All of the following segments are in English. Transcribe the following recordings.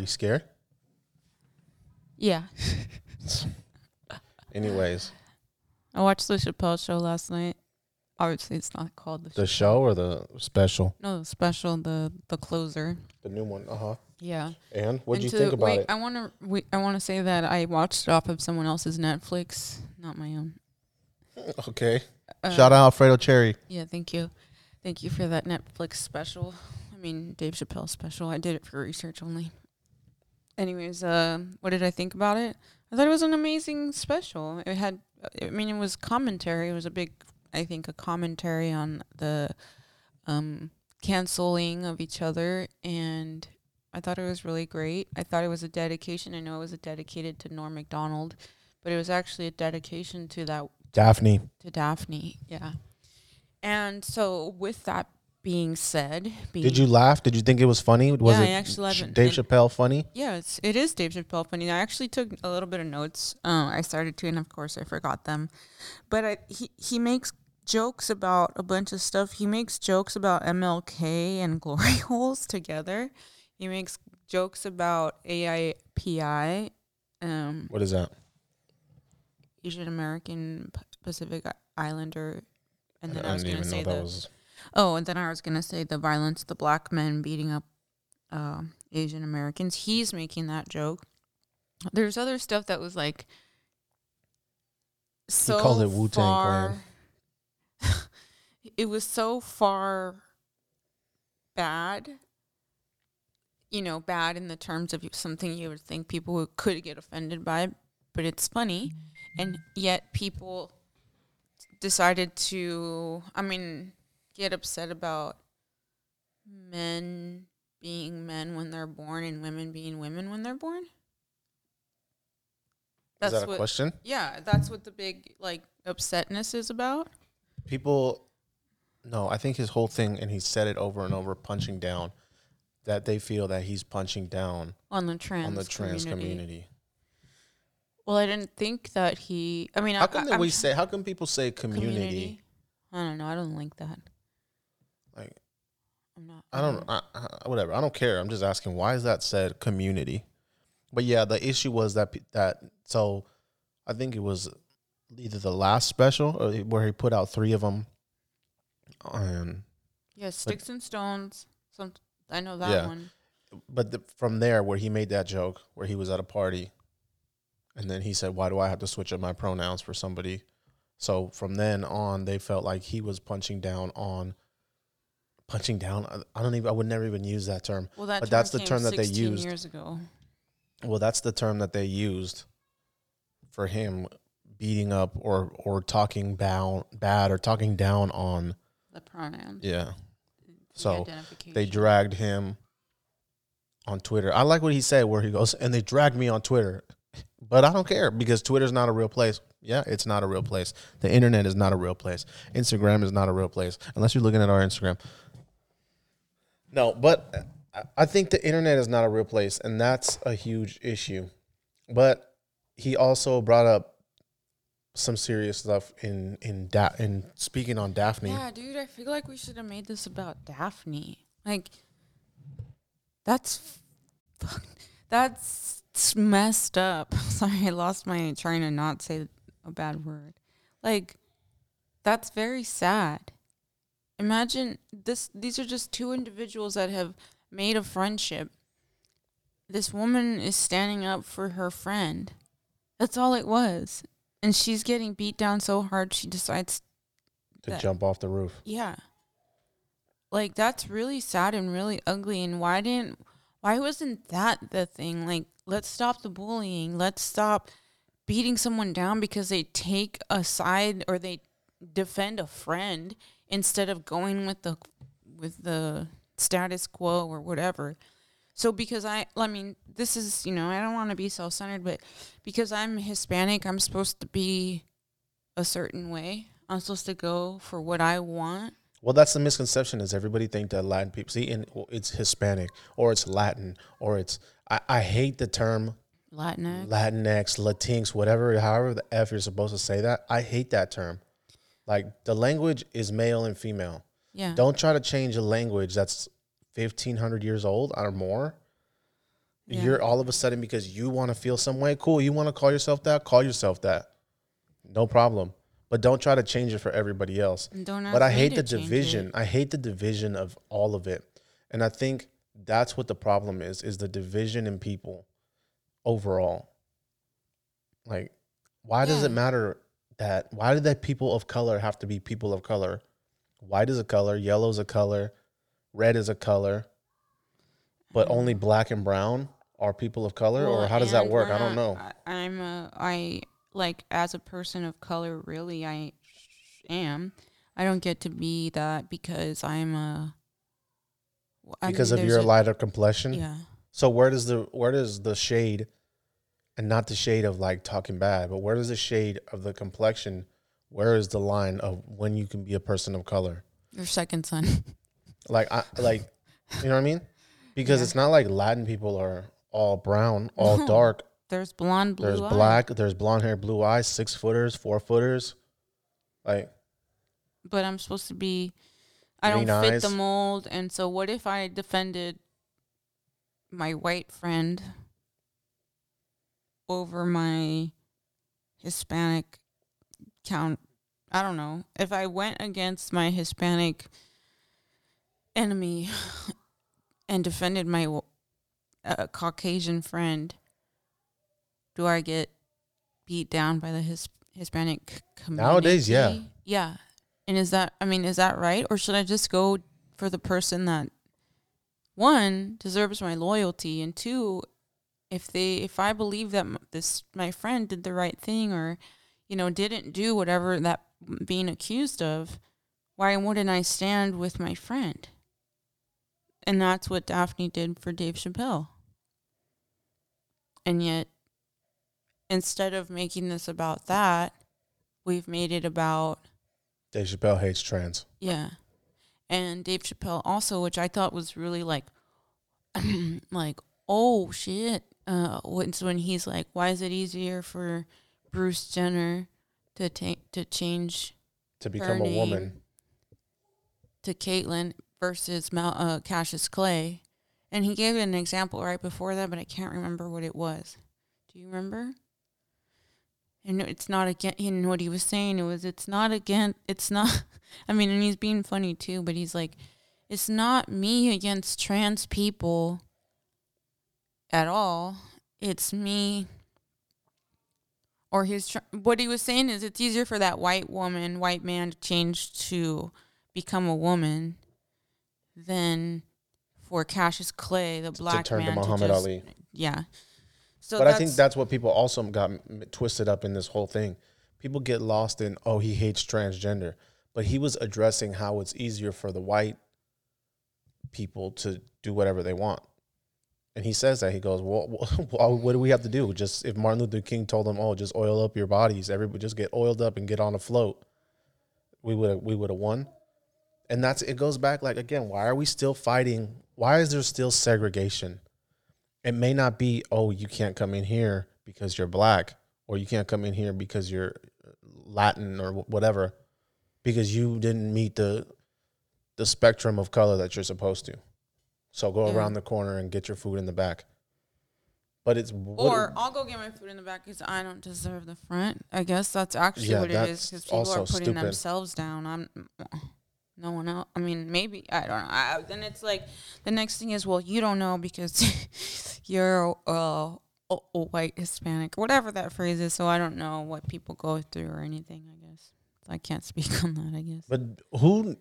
you scared? Yeah. Anyways, I watched the Chappelle show last night. Obviously, it's not called the, the show or the special? no the special, the the closer. The new one. Uh huh. Yeah. And what do you think about wait, it? I want to I want to say that I watched it off of someone else's Netflix, not my own. Okay. Uh, Shout out Alfredo Cherry. Yeah, thank you, thank you for that Netflix special. I mean, Dave Chappelle special. I did it for research only. Anyways, uh, what did I think about it? I thought it was an amazing special. It had, I mean, it was commentary. It was a big, I think, a commentary on the um, canceling of each other, and I thought it was really great. I thought it was a dedication. I know it was a dedicated to Norm Macdonald, but it was actually a dedication to that Daphne. to Daphne. Yeah. And so, with that being said, being, Did you laugh? Did you think it was funny? Was Yeah, I it actually Sh- Dave and- Chappelle funny? Yeah, it's, it is Dave Chappelle funny. I actually took a little bit of notes. Uh, I started to, and of course, I forgot them. But I, he he makes jokes about a bunch of stuff. He makes jokes about MLK and glory holes together. He makes jokes about AAPI, um, What is that? Asian American Pacific Islander, and then I, I was going to say that was. Oh, and then I was gonna say the violence, the black men beating up uh, Asian Americans. He's making that joke. There's other stuff that was like so called it Wu-Tang far. it was so far bad. You know, bad in the terms of something you would think people could get offended by, but it's funny, and yet people decided to. I mean, get upset about men being men when they're born and women being women when they're born? Is that a what, question? Yeah, that's what the big like upsetness is about. People. No, I think his whole thing, and he said it over and over, punching down, that they feel that he's punching down On the trans on the trans community. community. Well, I didn't think that he. I mean, How I, come I, we say? How come people say community? I don't know. I don't like that. Like I'm not. I don't. Um, I, I, whatever. I don't care. I'm just asking. Why is that said community? But yeah, the issue was that that so, I think it was either the last special or where he put out three of them. And Yeah, sticks and stones. Some. I know that Yeah. one. but the, from there, where he made that joke, where he was at a party, and then he said, "Why do I have to switch up my pronouns for somebody?" So from then on, they felt like he was punching down on. Punching down. I- I don't even. I would never even use that term. Well, that. But that's the term that they used. years ago. Well, that's the term that they used for him beating up or or talking down bad or talking down on. The pronouns. Yeah, the So, they dragged him on Twitter. I like what he said where he goes, and they dragged me on Twitter. But I don't care because Twitter's not a real place. Yeah, it's not a real place. The internet is not a real place. Instagram is not a real place unless you're looking at our Instagram. No, but I- think the internet is not a real place, and that's a huge issue. But he also brought up some serious stuff in in da- in speaking on Daphne. Yeah, dude, I feel like we should have made this about Daphne. Like, that's that's messed up. Sorry, I lost my trying to not say a bad word. Like, that's very sad. Imagine this. These are just two individuals that have made a friendship. This woman is standing up for her friend. That's all it was. And she's getting beat down so hard she decides to that- jump off the roof. yeah. Like that's really sad and really ugly and why didn't why wasn't that the thing? Like let's stop the bullying. Let's stop beating someone down because they take a side or they defend a friend instead of going with the with the status quo or whatever. So because I I mean this is, you know, I don't want to be self-centered but because I'm Hispanic, I'm supposed to be a certain way. I'm supposed to go for what I want. Well, that's the misconception is everybody think that Latin people see, and it's Hispanic or it's Latin or it's. I, I hate the term Latinx. Latinx, Latinx, whatever, however the f you're supposed to say that. I hate that term. Like the language is male and female. yeah. Don't try to change a language that's fifteen hundred years old or more. Yeah. You're all of a sudden because you want to feel some way. Cool. You want to call yourself that? Call yourself that. No problem. But don't try to change it for everybody else. Don't But I hate the division. it. I hate the division of all of it. And I think that's what the problem is, is the division in people overall. Like, why does it matter that why do that people of color have to be people of color? White is a color, yellow is a color, red is a color, but mm. only black and brown are people of color, or how does that work? I don't know. I, I'm a, I like as a person of color. Really, I am. I don't get to be that because I'm a. I mean, Because of your a- lighter complexion. Yeah. So where does the where does the shade, and not the shade of like talking bad, but where does the shade of the complexion? Where is the line of when you can be a person of color? Your second son. Like I like, you know what I mean? Because Yeah. it's not like Latin people are all brown, all dark. There's blonde, blue. There's eye. black. There's blonde hair, blue eyes, six footers, four footers. Like but I'm supposed to be. I don't fit eyes. the mold, and so what if I defended my white friend over my Hispanic count? I don't know if I went against my Hispanic enemy and defended my uh, Caucasian friend. Do I get beat down by the his, Hispanic community? Nowadays, yeah. Yeah. And is that, I mean, is that right? Or should I just go for the person that, one, deserves my loyalty, and two, if they, if I believe that this, my friend did the right thing or, you know, didn't do whatever that being accused of, why wouldn't I stand with my friend? And that's what Daphne did for Dave Chappelle. And yet, instead of making this about that, we've made it about Dave Chappelle hates trans. yeah. And Dave Chappelle also, which I thought was really like like, oh shit. Uh when when he's like, why is it easier for Bruce Jenner to take to change To become a woman, to Caitlyn versus Mal, uh, Cassius Clay? And he gave an example right before that, but I can't remember what it was. Do you remember? And it's not again. And what he was saying it was, it's not again. It's not. I mean, and he's being funny too, but he's like, it's not me against trans people at all. It's me. Or he's tr- what he was saying is it's easier for that white woman, white man to change to become a woman than for Cassius Clay, the black to turn to man, Muhammad just, Ali. Yeah. So but I think that's- what people also got m- twisted up in this whole thing. People get lost in, oh, he hates transgender. But he was addressing how it's easier for the white people to do whatever they want. And he says that. He goes, well, what do we have to do? Just if Martin Luther King told them, oh, just oil up your bodies, everybody just get oiled up and get on a float, we would have we would have won. And that's it goes back like again, why are we still fighting? Why is there still segregation? it may not be oh you can't come in here because you're black or you can't come in here because you're latin or whatever because you didn't meet the the spectrum of color that you're supposed to so go Yeah. around the corner and get your food in the back but it's Or I'll go get my food in the back because I don't deserve the front. I guess that's actually Yeah, what it is because people are putting stupid. themselves down. I'm no one else. I mean, maybe I don't know. I, then it's like the next thing is, well, you don't know because you're uh, a, a white Hispanic, whatever that phrase is. So I don't know what people go through or anything. I guess I can't speak on that. I guess. But who?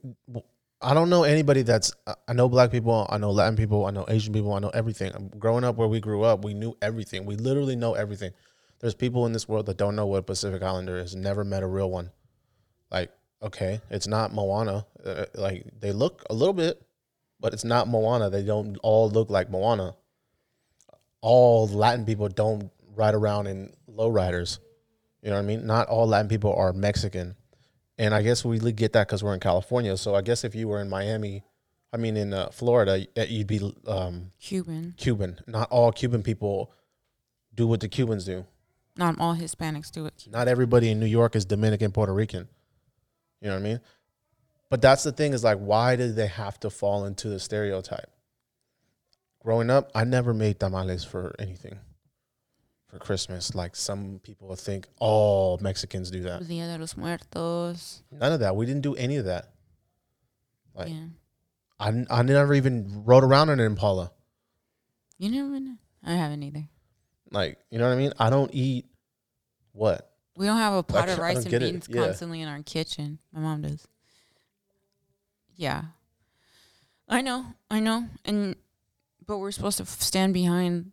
I don't know anybody that's. I know black people. I know Latin people. I know Asian people. I know everything. Growing up where we grew up, we knew everything. We literally know everything. There's people in this world that don't know what a Pacific Islander is. Never met a real one. Like, okay, it's not Moana. Uh, like they look a little bit, but it's not Moana. They don't all look like Moana. All Latin people don't ride around in lowriders. You know what I mean? Not all Latin people are Mexican And I guess we get that because we're in California. So I guess if you were in Miami, I mean in uh, Florida, you'd be um, Cuban. Cuban. Not all Cuban people do what the Cubans do. Not all Hispanics do it. Not everybody in New York is Dominican, Puerto Rican. You know what I mean? But that's the thing is like, why did they have to fall into the stereotype? Growing up, I never made tamales for anything for Christmas. Like some people think all Mexicans do that. Dia de los Muertos. None of that. We didn't do any of that. Like- yeah. I, I never even rode around in an Impala. You never know. I haven't either. Like, you know what I mean? I don't eat what? We don't have a pot I of rice and beans Yeah. constantly in our kitchen. My mom does. Yeah. I know. I know. And but we're supposed to stand behind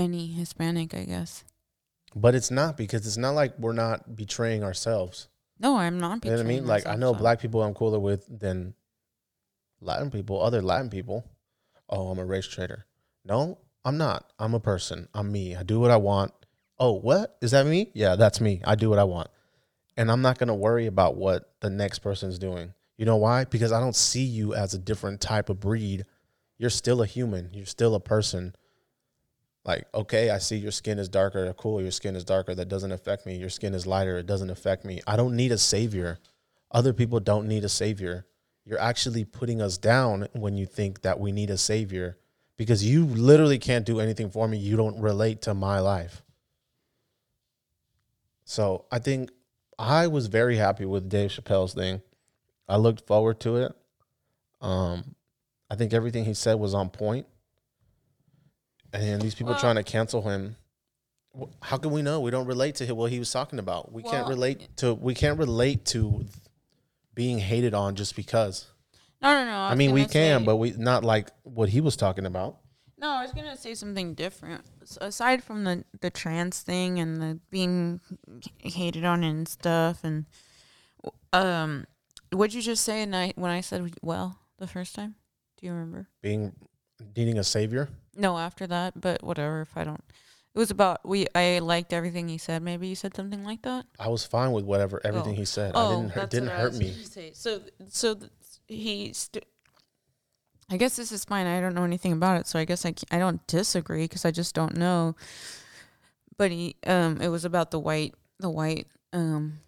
any Hispanic, I guess. But it's not because it's not like we're not betraying ourselves. No, I'm not. You know what I mean? Like I know so- black people I'm cooler with than Latin people, other Latin people. Oh, I'm a race trader. No, I'm not. I'm a person. I'm me. I do what I want. Oh, what? Is that me? Yeah, that's me. I do what I want. And I'm not going to worry about what the next person's doing. You know why? Because I don't see you as a different type of breed. You're still a human. You're still a person. Like, okay, I see your skin is darker. Cool, your skin is darker. That doesn't affect me. Your skin is lighter. It doesn't affect me. I don't need a savior. Other people don't need a savior. You're actually putting us down when you think that we need a savior because you literally can't do anything for me. You don't relate to my life. So I think I was very happy with Dave Chappelle's thing. I looked forward to it. Um, I think everything he said was on point. And these people Well- trying to cancel him. How can we know? We don't relate to him, what he was talking about. We can't relate to. We can't relate to being hated on just because. No, no, no. I, was mean, we can, say- but we not like what he was talking about. No, I was gonna say something different. S aside from the the trans thing and the being hated on and stuff, and um, what'd you just say? And I when I said well the first time, do you remember? Being needing a savior. No, after that, but whatever. If I don't, it was about we. I liked everything he said. Maybe you said something like that. I was fine with whatever everything Oh. he said. I didn't. It didn't what I hurt me. So, so th- he. St- I guess this is fine. I don't know anything about it, so I guess I I don't disagree because I just don't know. But he, um, it was about the white, the white. Um,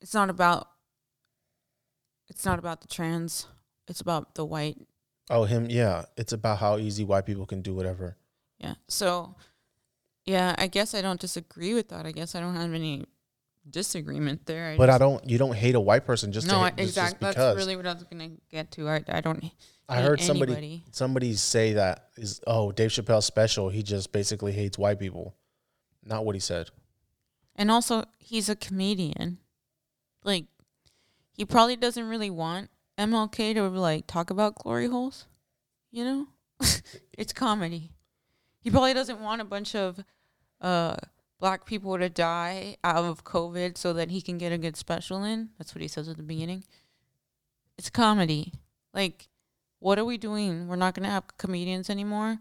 it's not about. It's not about the trans. It's about the white. Oh, him. Yeah, it's about how easy white people can do whatever. Yeah. So, yeah, I guess I don't disagree with that. I guess I don't have any disagreement there. I But I don't. You don't hate a white person just no, to I, hate, just- just exactly. That's really what I was gonna get to. I I don't. I heard somebody anybody. somebody say that is oh Dave Chappelle's special. He just basically hates white people. Not what he said. And also, he's a comedian. Like, he probably doesn't really want MLK to like talk about glory holes. You know, it's comedy. He probably doesn't want a bunch of uh black people to die out of COVID so that he can get a good special in. That's what he says at the beginning. It's comedy. Like, what are we doing? We're not gonna have comedians anymore.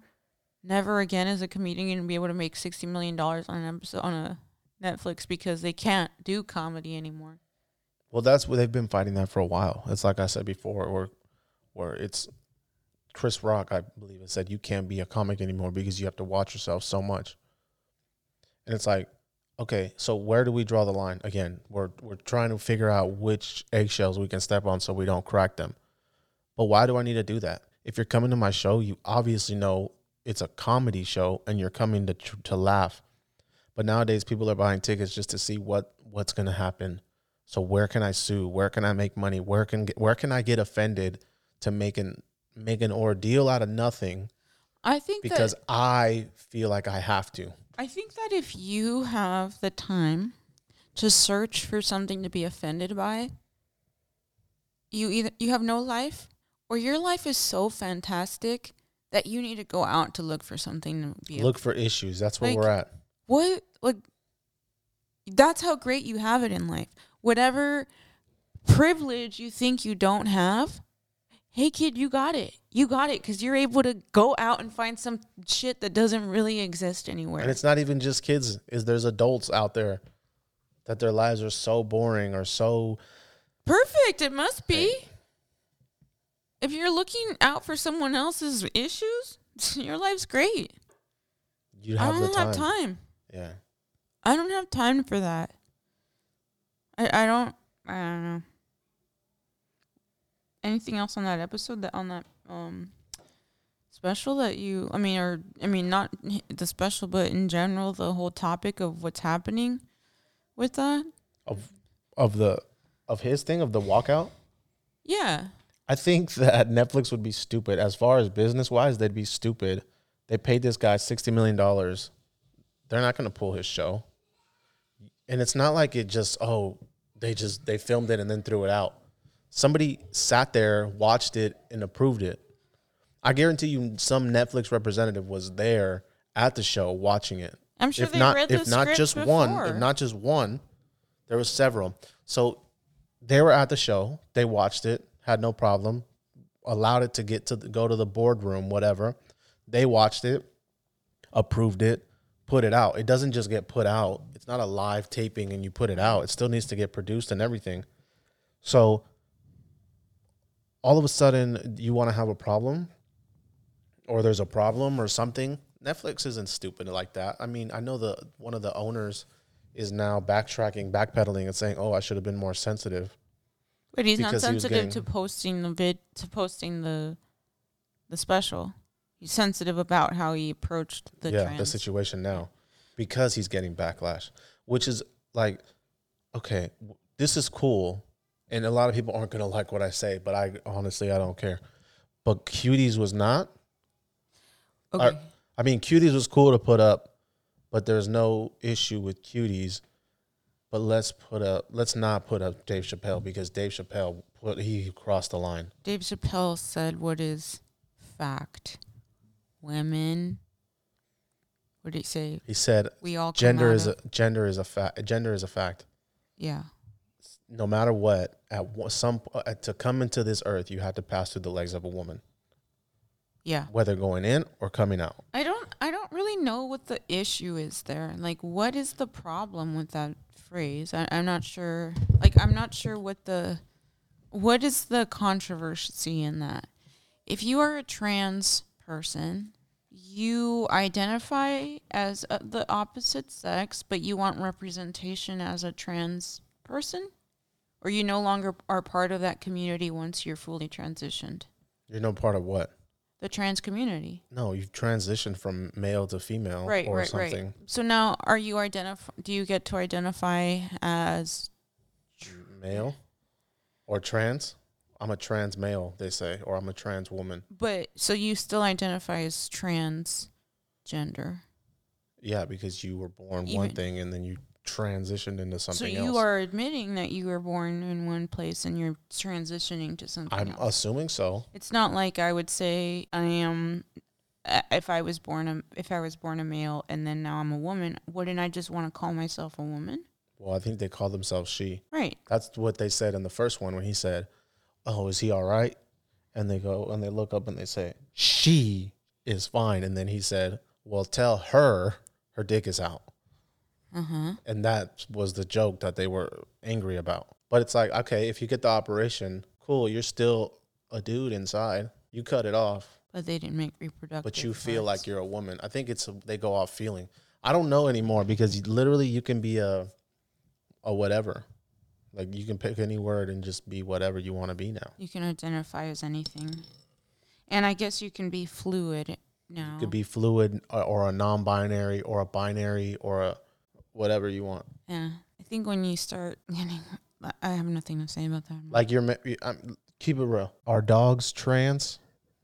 Never again is a comedian gonna be able to make sixty million dollars on an episode on a Netflix because they can't do comedy anymore. Well, that's what they've been fighting that for a while. It's like I said before, or where it's Chris Rock, I believe, it said you can't be a comic anymore because you have to watch yourself so much. And it's like, okay, so where do we draw the line? Again, we're we're trying to figure out which eggshells we can step on so we don't crack them. But why do I need to do that? If you're coming to my show, you obviously know it's a comedy show and you're coming to to laugh. But nowadays, people are buying tickets just to see what what's going to happen. So where can I sue? Where can I make money? Where can where can I get offended to make an make an ordeal out of nothing I think because that I feel like I have to. I think that if you have the time to search for something to be offended by, you either you have no life or your life is so fantastic that you need to go out to look for something to be Look for issues. That's where Like- we're at. what like that's how great you have it in life whatever privilege you think you don't have hey kid you got it you got it because you're able to go out and find some shit that doesn't really exist anywhere And it's not even just kids. Is there's adults out there that their lives are so boring or so Perfect. It must be. If you're looking out for someone else's issues, your life's great. you I have the don't have time. Yeah. I don't have time for that. I I don't I don't know. Anything else on that episode that on that um special that you I mean or I mean not the special but in general the whole topic of what's happening with that? Of of the of his thing of the walkout. Yeah. I think that Netflix would be stupid as far as business wise. They'd be stupid. They paid this guy sixty million dollars. They're not going to pull his show, and it's not like it just oh they just they filmed it and then threw it out. Somebody sat there, watched it, and approved it. I guarantee you, some Netflix representative was there at the show watching it. I'm sure if they not, read the if not just one, if not just one, there was several. So they were at the show. They watched it, had no problem, allowed it to get to the, go to the boardroom, whatever. They watched it, approved it, put it out. It doesn't just get put out. It's not a live taping and you put it out. It still needs to get produced and everything. So all of a sudden you want to have a problem or there's a problem or something. Netflix isn't stupid like that. I mean, I know the one of the owners is now backtracking, backpedaling and saying, "Oh, I should have been more sensitive." But he's not he sensitive getting- to posting the vid to posting the the special. He's sensitive about how he approached the yeah, trans. the situation now because he's getting backlash, which is like, okay, this is cool, and a lot of people aren't gonna like what I say, but I honestly I don't care. But cuties was not. Okay. Are- I mean, cuties was cool to put up, but there's no issue with cuties. But let's put up, let's not put up Dave Chappelle because Dave Chappelle put he crossed the line. Dave Chappelle said what is fact. Women what did he say? He said We all gender is a gender is a fact. Gender is a fact. yeah. no matter what, at some uh, to come into this earth, you had to pass through the legs of a woman, Yeah. whether going in or coming out. I don't I don't really know what the issue is there. Like what is the problem with that phrase? I, I'm not sure like I'm not sure what the what is the controversy in that? If you are a trans person, you identify as uh, the opposite sex, but you want representation as a trans person? Or you no longer are part of that community once you're fully transitioned? You're no part of what? The trans community. No, you've transitioned from male to female right, or right, something. right. So now, are you identify? Do you get to identify as? Male or trans? I'm a trans male, they say, or I'm a trans woman. But so you still identify as transgender. Yeah, because you were born one thing and then you transitioned into something So you else. are admitting that you were born in one place and you're transitioning to something I'm else. assuming so. It's not like I would say I am. uh, If I was born a if I was born a male and then now I'm a woman, wouldn't I just want to call myself a woman? Well, I think they call themselves she. Right. That's what they said in the first one when he said, "Oh, is he all right?" And they go and they look up and they say, "She is fine." And then he said, "Well, tell her her dick is out." Uh huh. And that was the joke that they were angry about. But it's like, okay, if you get the operation, cool, you're still a dude inside. You cut it off, But they didn't make reproductive. but you feel like you're a woman. I think it's they go off feeling. I don't know anymore because literally you can be a a whatever. Like you can pick any word and just be whatever you want to be now. You can identify as anything. And I guess you can be fluid now. You could be fluid or, or a non-binary or a binary or a whatever you want. yeah. I think when you start getting, I have nothing to say about that. Like you're, um, keep it real. Are dogs trans?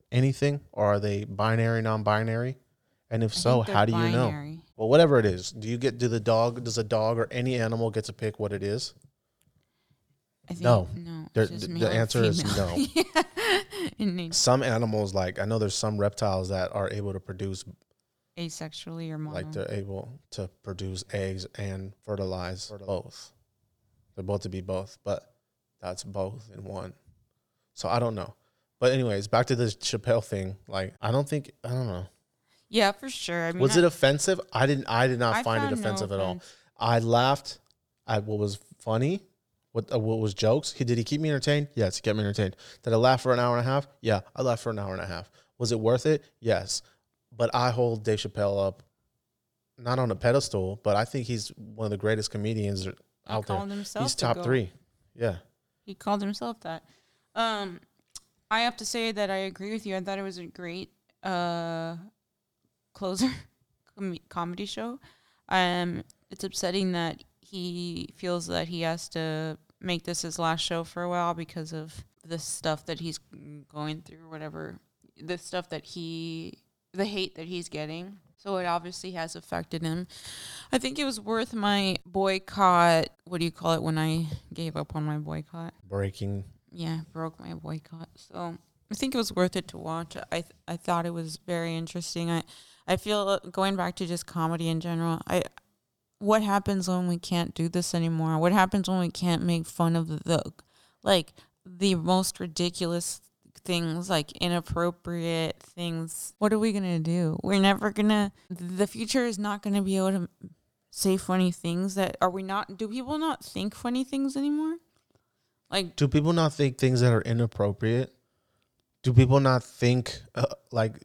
Anything, or are they binary, non-binary? And if I so, how do you know? Well, whatever it is, do you get do the dog? Does a dog or any animal get to pick what it is? Think, No. No. The answer is no. yeah. Some animals, like I know, there's some reptiles that are able to produce, asexually or mono. like they're able to produce eggs and fertilize both. They're both to be both, but that's both in one. So I don't know. But anyways, back to this Chappelle thing. Like I don't think I don't know. yeah, for sure. I mean, Was I, it offensive? I didn't. I did not I find it found no offensive at all. I laughed. at what was funny, what uh, what was jokes. He did he keep me entertained? Yes, he kept me entertained. Did I laugh for an hour and a half? Yeah, I laughed for an hour and a half. Was it worth it? Yes, but I hold Dave Chappelle up, not on a pedestal, but I think he's one of the greatest comedians He out there. himself He's top three. Yeah. He called himself that. Um, I have to say that I agree with you. I thought it was a great uh closer com- comedy show. Um, it's upsetting that he feels that he has to make this his last show for a while because of the stuff that he's going through, or whatever. The stuff that he, the hate that he's getting. So it obviously has affected him. I think it was worth my boycott. What do you call it when I gave up on my boycott? Breaking. yeah, broke my boycott. So I think it was worth it to watch. I th- I thought it was very interesting. I I feel uh, going back to just comedy in general. I what happens when we can't do this anymore? What happens when we can't make fun of the, like the most ridiculous things, like inappropriate things? What are we gonna do? We're never gonna. The future is not gonna be able to say funny things. That are we not? Do people not think funny things anymore? Like Do people not think things that are inappropriate? Do people not think uh, like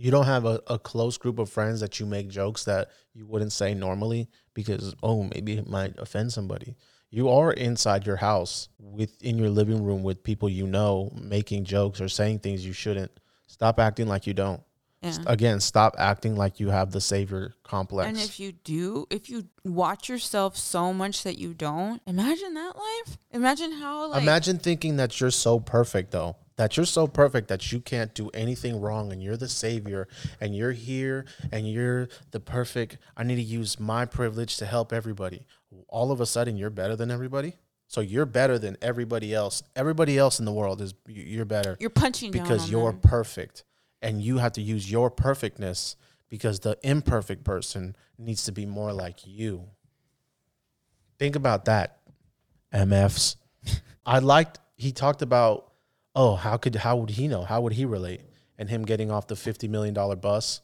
you don't have a, a close group of friends that you make jokes that you wouldn't say normally because oh maybe it might offend somebody. You are inside your house within your living room with people you know making jokes or saying things you shouldn't. Stop acting like you don't. yeah. Again, stop acting like you have the savior complex. And if you do, if you watch yourself so much that you don't, imagine that life. Imagine how like Imagine thinking that you're so perfect, though. That you're so perfect that you can't do anything wrong and you're the savior and you're here and you're the perfect. I need to use my privilege to help everybody. All of a sudden, you're better than everybody. So you're better than everybody else. Everybody else in the world is you're better you're punching because you're them. perfect and you have to use your perfectness because the imperfect person needs to be more like you. Think about that, MFs. I liked he talked about oh how could how would he know how would he relate and him getting off the fifty million dollar bus.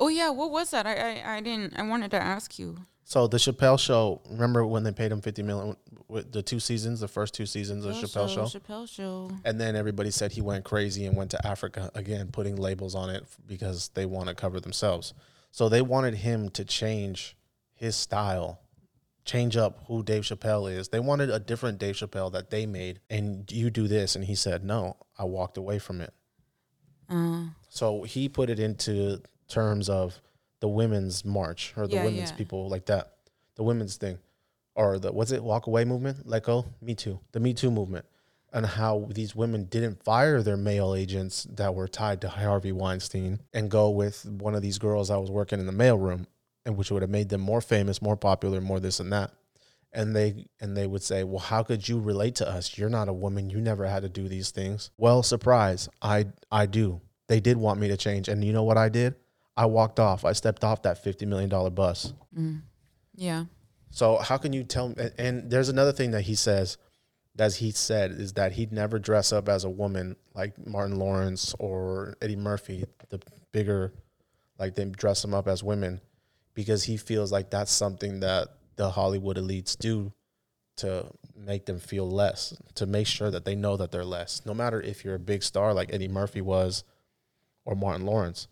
Oh yeah, what was that? I, I I didn't. I wanted to ask you. So the Chappelle show. Remember when they paid him fifty million? With the two seasons, the first two seasons of the Chappelle show. Chappelle show. And then everybody said he went crazy and went to Africa again, putting labels on it because they want to cover themselves. So they wanted him to change his style, change up who Dave Chappelle is. They wanted a different Dave Chappelle that they made. And you do this. And he said, no, I walked away from it. Uh, So he put it into terms of the women's march or the Yeah, women's yeah. people like that, the women's thing, or the what's it walk away movement, let go, Me Too, the Me Too movement, and how these women didn't fire their male agents that were tied to Harvey Weinstein and go with one of these girls I was working in the mailroom, and which would have made them more famous, more popular, more this and that. And they and they would say, "Well, how could you relate to us? You're not a woman. You never had to do these things." Well, surprise, I I do. They did want me to change, and you know what I did? I walked off. I stepped off that fifty million dollar bus. mm, yeah. So how can you tell? And, and there's another thing that he says, that he said is that he'd never dress up as a woman like Martin Lawrence or Eddie Murphy, the bigger, like they dress them up as women, because he feels like that's something that the Hollywood elites do to make them feel less, to make sure that they know that they're less, no matter if you're a big star like Eddie Murphy was, or Martin Lawrence.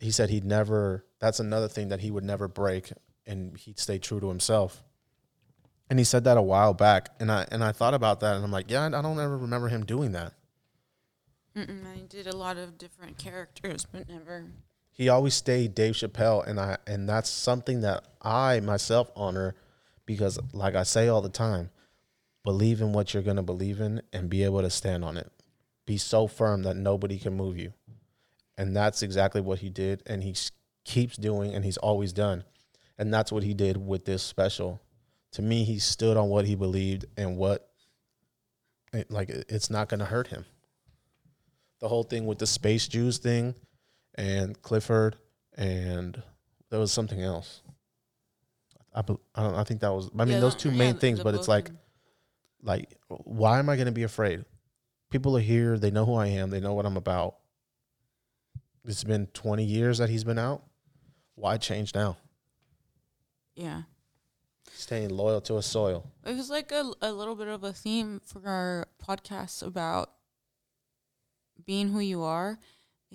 He said he'd never. That's another thing that he would never break and he'd stay true to himself. And he said that a while back, and I and I thought about that, and I'm like, yeah, I don't ever remember him doing that. Mm-mm, I did a lot of different characters, but never. He always stayed Dave Chappelle, and I and that's something that I myself honor, because like I say all the time, believe in what you're gonna believe in and be able to stand on it. Be so firm that nobody can move you, and that's exactly what he did, and he keeps doing, and he's always done, and that's what he did with this special. To me, he stood on what he believed and what, like, it's not gonna hurt him. The whole thing with the space Jews thing, and Clifford, and there was something else. I, I don't. I think that was. I mean, Yeah, those two main things. But it's like, like, why am I going to be afraid? People are here. They know who I am. They know what I'm about. It's been 20 years that he's been out. Why change now? Yeah. Staying loyal to a soil. It was like a, a little bit of a theme for our podcast about being who you are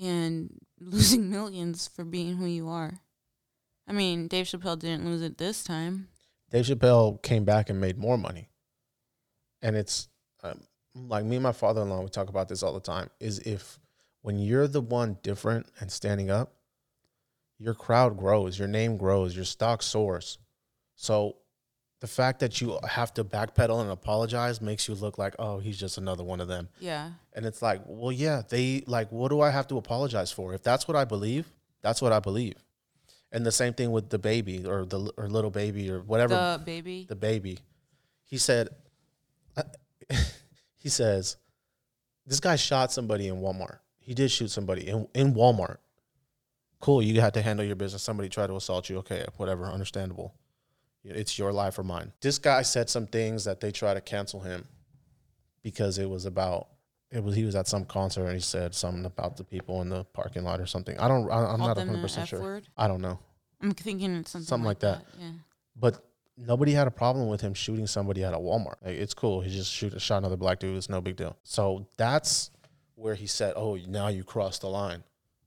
and losing millions for being who you are. I mean, Dave Chappelle didn't lose it this time. Dave Chappelle came back and made more money. And it's um, like me and my father in law, we talk about this all the time. Is if when you're the one different and standing up, your crowd grows, your name grows, your stock soars. So the fact that you have to backpedal and apologize makes you look like, oh, he's just another one of them. Yeah. And it's like, well, yeah, they like, what do I have to apologize for? If that's what I believe, that's what I believe. And the same thing with DaBaby or the or little baby or whatever DaBaby. the baby. He said, uh, he says, this guy shot somebody in Walmart. He did shoot somebody in, in Walmart. Cool, you had to handle your business. Somebody tried to assault you. Okay, whatever, understandable. It's your life or mine. This guy said some things that they try to cancel him because it was about it was he was at some concert and he said something about the people in the parking lot or something. I don't. I, I'm Called not 100 the percent sure. word. I don't know. I'm thinking it's something, Something like that. Yeah. But nobody had a problem with him shooting somebody at a Walmart. Like, it's cool. He just shoot shot another black dude. It's no big deal. So that's where he said, "Oh, now you crossed the line.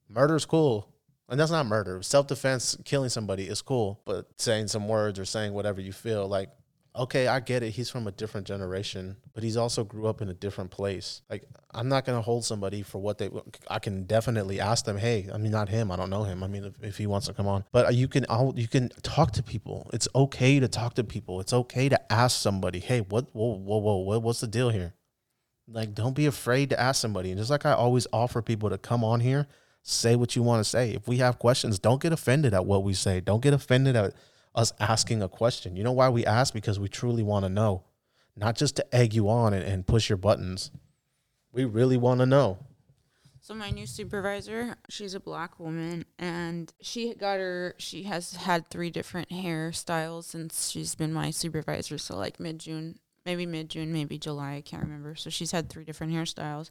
Murder's cool." And that's not murder. Self defense, killing somebody is cool, but saying some words or saying whatever you feel, like, okay, I get it. He's from a different generation, but he's also grew up in a different place. Like, I'm not gonna hold somebody for what they. I can definitely ask them, hey, I mean, not him. I don't know him. I mean, if, if he wants to come on, but you can, I'll, you can talk to people. It's okay to talk to people. It's okay to ask somebody, hey, what, whoa, whoa, whoa, what, what's the deal here? Like, don't be afraid to ask somebody. And just like I always offer people to come on here, say what you want to say. If we have questions, don't get offended at what we say. Don't get offended at us asking a question. You know why we ask? Because we truly want to know, not just to egg you on and, and push your buttons. We really want to know. So my new supervisor, she's a black woman, and she got her. She has had three different hairstyles since she's been my supervisor. So like mid June, maybe mid June, maybe July. I can't remember. So she's had three different hairstyles,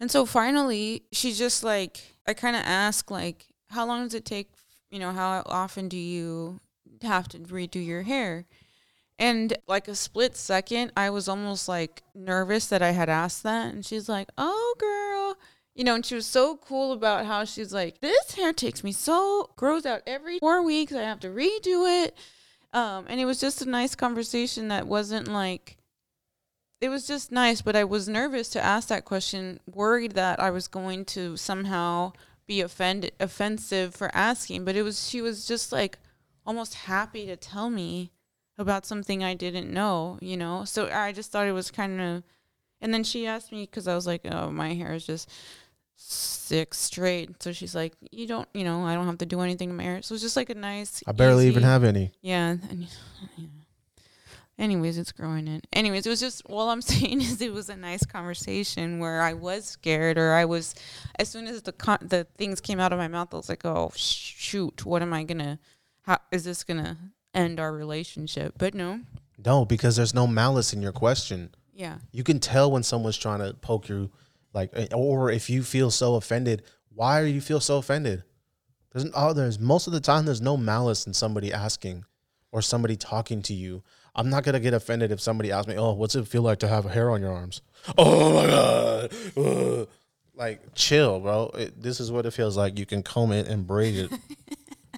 and so finally, she's just like, I kind of ask like, how long does it take? You know, how often do you have to redo your hair? And like a split second, I was almost like nervous that I had asked that. And she's like, oh, girl. You know, and she was so cool about how she's like, this hair takes me so, grows out every four weeks. I have to redo it. Um, and it was just a nice conversation that wasn't like, it was just nice, but I was nervous to ask that question, worried that I was going to somehow be offended, offensive for asking. But it was, she was just like almost happy to tell me about something I didn't know, you know? So I just thought it was kind of, and then she asked me because I was like, oh, my hair is just six straight. So she's like, you don't, you know, I don't have to do anything to my hair. So it was just like a nice. I barely even have any. Yeah. And, yeah. Anyways, it's growing in. Anyways, it was just all I'm saying is it was a nice conversation where I was scared or I was, as soon as the con- the things came out of my mouth, I was like, oh shoot, what am I gonna? How is this gonna end our relationship? But no, No, because there's no malice in your question. yeah, You can tell when someone's trying to poke you, like, eh, or if you feel so offended, why do you feel so offended? There's, oh, there's most of the time there's no malice in somebody asking or somebody talking to you. I'm not gonna get offended if somebody asks me, "Oh, what's it feel like to have hair on your arms?" Oh my god, Ugh. like chill, bro. It, this is what it feels like. You can comb it and braid it.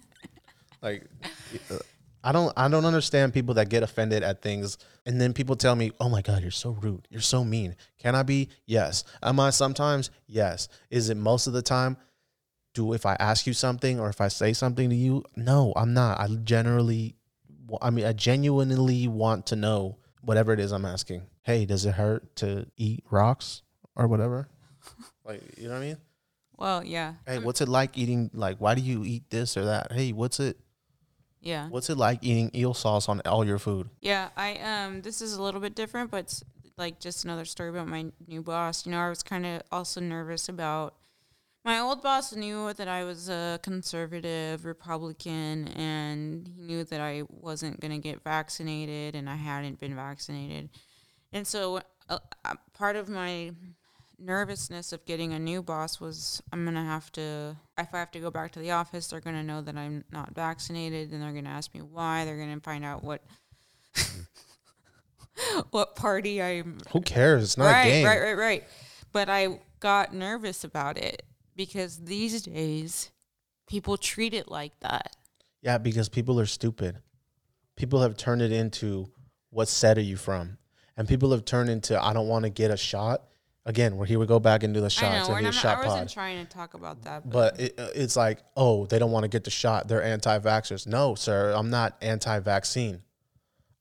like, I don't, I don't understand people that get offended at things, and then people tell me, "Oh my god, you're so rude. You're so mean." Can I be? Yes. Am I sometimes? Yes. Is it most of the time? Do if I ask you something or if I say something to you? No, I'm not. I generally I mean, I genuinely want to know whatever it is I'm asking. Hey, does it hurt to eat rocks or whatever? like, you know what I mean? well, yeah, Hey, what's it like eating? Like, why do you eat this or that? Hey, what's it? yeah, What's it like eating eel sauce on all your food? yeah. I um, this is a little bit different, but it's like just another story about my new boss. You know, I was kind of also nervous about my old boss knew that I was a conservative Republican, and he knew that I wasn't going to get vaccinated, and I hadn't been vaccinated. And so, uh, uh, part of my nervousness of getting a new boss was I'm going to have to, if I have to go back to the office, they're going to know that I'm not vaccinated, and they're going to ask me why. They're going to find out what what party I'm Who cares? It's not right, a game. right, right, right. But I got nervous about it because these days people treat it like that. Yeah, because people are stupid. People have turned it into what set are you from? And people have turned into I don't want to get a shot. Again, we're here we go back into the shots know, and the shot I wasn't pod. trying to talk about that, but, But it, uh, it's like, oh, they don't want to get the shot. They're anti-vaxxers. No, sir, I'm not anti-vaccine.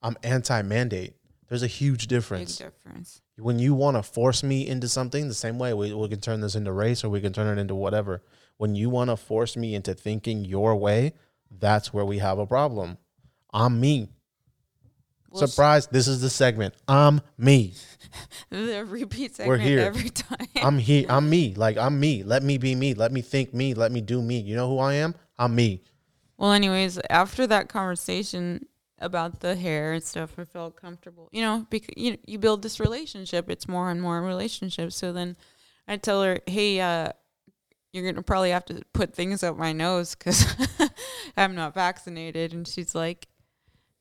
I'm anti-mandate. There's a huge big difference. When you want to force me into something, the same way we, we can turn this into race or we can turn it into whatever. When you want to force me into thinking your way, that's where we have a problem. I'm me. Well, Surprise! This is the segment. I'm me. The repeat segment We're here. every time. I'm here. I'm me. Like I'm me. Let me be me. Let me think me. Let me do me. You know who I am? I'm me. Well, anyways, after that conversation about the hair and stuff, I felt comfortable. You know, because you you build this relationship. It's more and more relationship. So then I tell her, "Hey, uh, you're gonna probably have to put things up my nose because I'm not vaccinated." And she's like,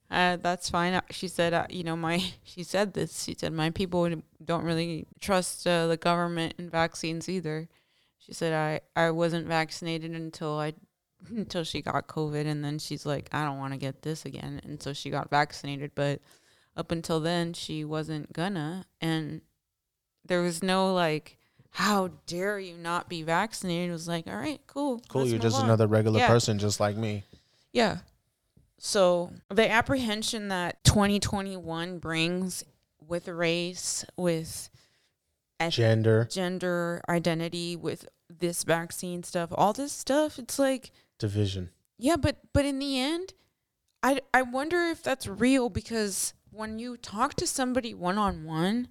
uh, "That's fine." Uh, She said, uh, "You know, my," she said this. She said, "My people don't really trust uh, the government and vaccines either." She said, "I I wasn't vaccinated until I until she got COVID, and then she's like, I don't want to get this again, and so she got vaccinated. But up until then, she wasn't gonna, and there was no like, how dare you not be vaccinated? It was like, all right, cool, Cool. You're just on." another regular Yeah. person, just like me. Yeah. So the apprehension that 2021 brings with race, with eth- Gender, gender identity, with this vaccine stuff, all this stuff, it's like. Division. Yeah, but but in the end, I I wonder if that's real because when you talk to somebody one on one,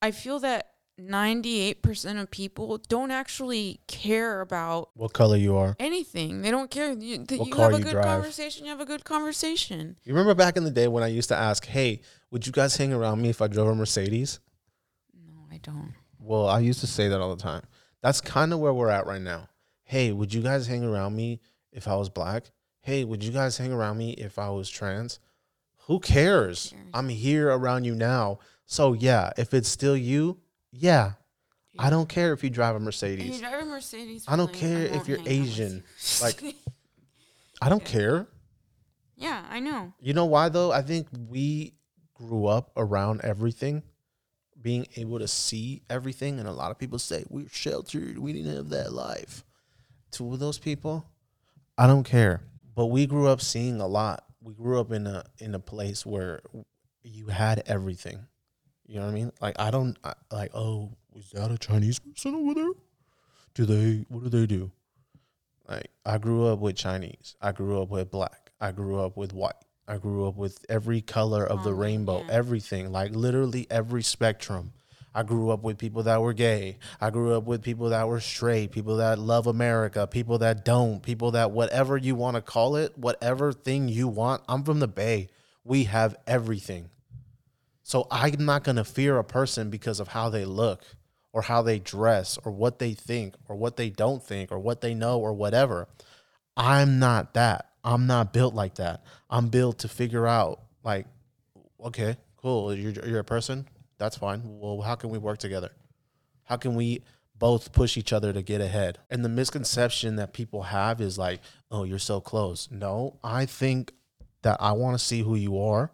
I feel that 98% of people don't actually care about What color you are? anything. They don't care. You, you have a you good drive. conversation, you have a good conversation. You remember back in the day when I used to ask, "Hey, would you guys hang around me if I drove a Mercedes?" No, I don't. Well, I used to say that all the time. That's kind of where we're at right now. Hey, would you guys hang around me if I was black? Hey, would you guys hang around me if I was trans? Who cares? cares? I'm here around you now. So, yeah, if it's still you, yeah. I don't care if you drive a And you Mercedes. drive a Mercedes. I don't care if you're hang out with Asian. you. Like, I don't care. yeah, I know. You know why though? I think we grew up around everything, being able to see everything, and a lot of people say we're sheltered. We didn't have that life. To those people, I don't care. But we grew up seeing a lot. We grew up in a in a place where you had everything. You know what I mean? Like I don't I, like. Oh, was that a Chinese person over there? Do they? What do they do? Like I grew up with Chinese. I grew up with black. I grew up with white. I grew up with every color of the Oh, rainbow, yeah. everything, like literally every spectrum. I grew up with people that were gay. I grew up with people that were straight, people that love America, people that don't, people that whatever you want to call it, whatever thing you want. I'm from the Bay. We have everything. So I'm not going to fear a person because of how they look or how they dress or what they think or what they don't think or what they know or whatever. I'm not that. I'm not built like that. I'm built to figure out like okay, cool, you're you're a person, that's fine. Well, how can we work together? How can we both push each other to get ahead? And the misconception that people have is like, "Oh, you're so close." No, I think that I want to see who you are.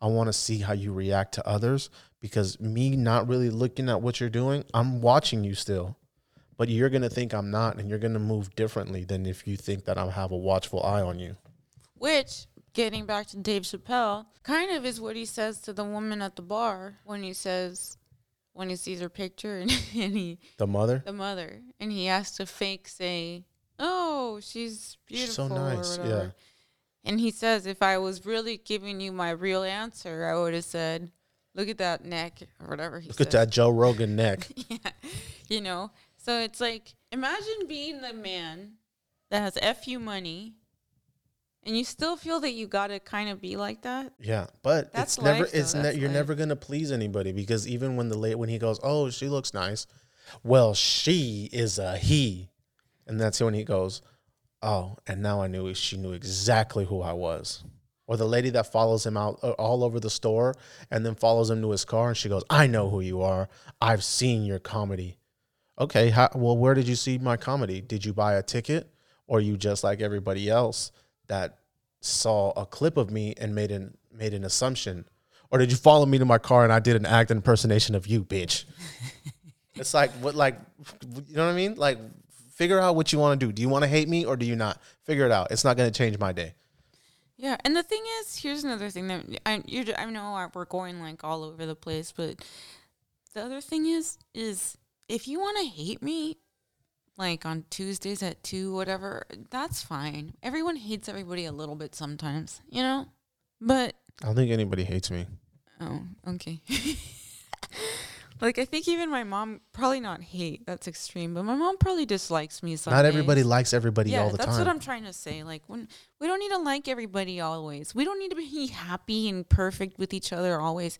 I want to see how you react to others because me not really looking at what you're doing, I'm watching you still. But you're going to think I'm not and you're going to move differently than if you think that I have a watchful eye on you. Which, getting back to Dave Chappelle, kind of is what he says to the woman at the bar when he says, when he sees her picture and, and he, The mother? the mother, and he has to fake say, "Oh, she's She's so beautiful," nice, or yeah. And he says, "If I was really giving you my real answer, I would have said." Look at that neck, or whatever he Look says. at that Joe Rogan neck. yeah, you know. So it's like imagine being the man that has fu money, and you still feel that you gotta kind of be like that. Yeah, but That's it's never though. it's ne- you're life. never going to please anybody because even when the late when he goes, "Oh, she looks nice." Well, she is a he. And that's when he goes, "Oh, and now I knew she knew exactly who I was." Or the lady that follows him out uh, all over the store and then follows him to his car and she goes, I know who you are. I've seen your comedy. Okay, how, well, where did you see my comedy? Did you buy a ticket? Or you just like everybody else that saw a clip of me and made an made an assumption? Or did you follow me to my car and I did an act impersonation of you, bitch? it's like what like you know what I mean? Like figure out what you want to do. Do you want to hate me or do you not? Figure it out. It's not going to change my day. Yeah, and the thing is, here's another thing that I you I know we're going like all over the place, but the other thing is is if you want to hate me like on Tuesdays at 2 whatever, that's fine. Everyone hates everybody a little bit sometimes, you know? But I don't think anybody hates me. oh, okay. like I think even my mom probably not hate, that's extreme, but my mom probably dislikes me some Not everybody days. likes everybody yeah, all the that's time. That's what I'm trying to say. Like when we don't need to like everybody always. We don't need to be happy and perfect with each other always.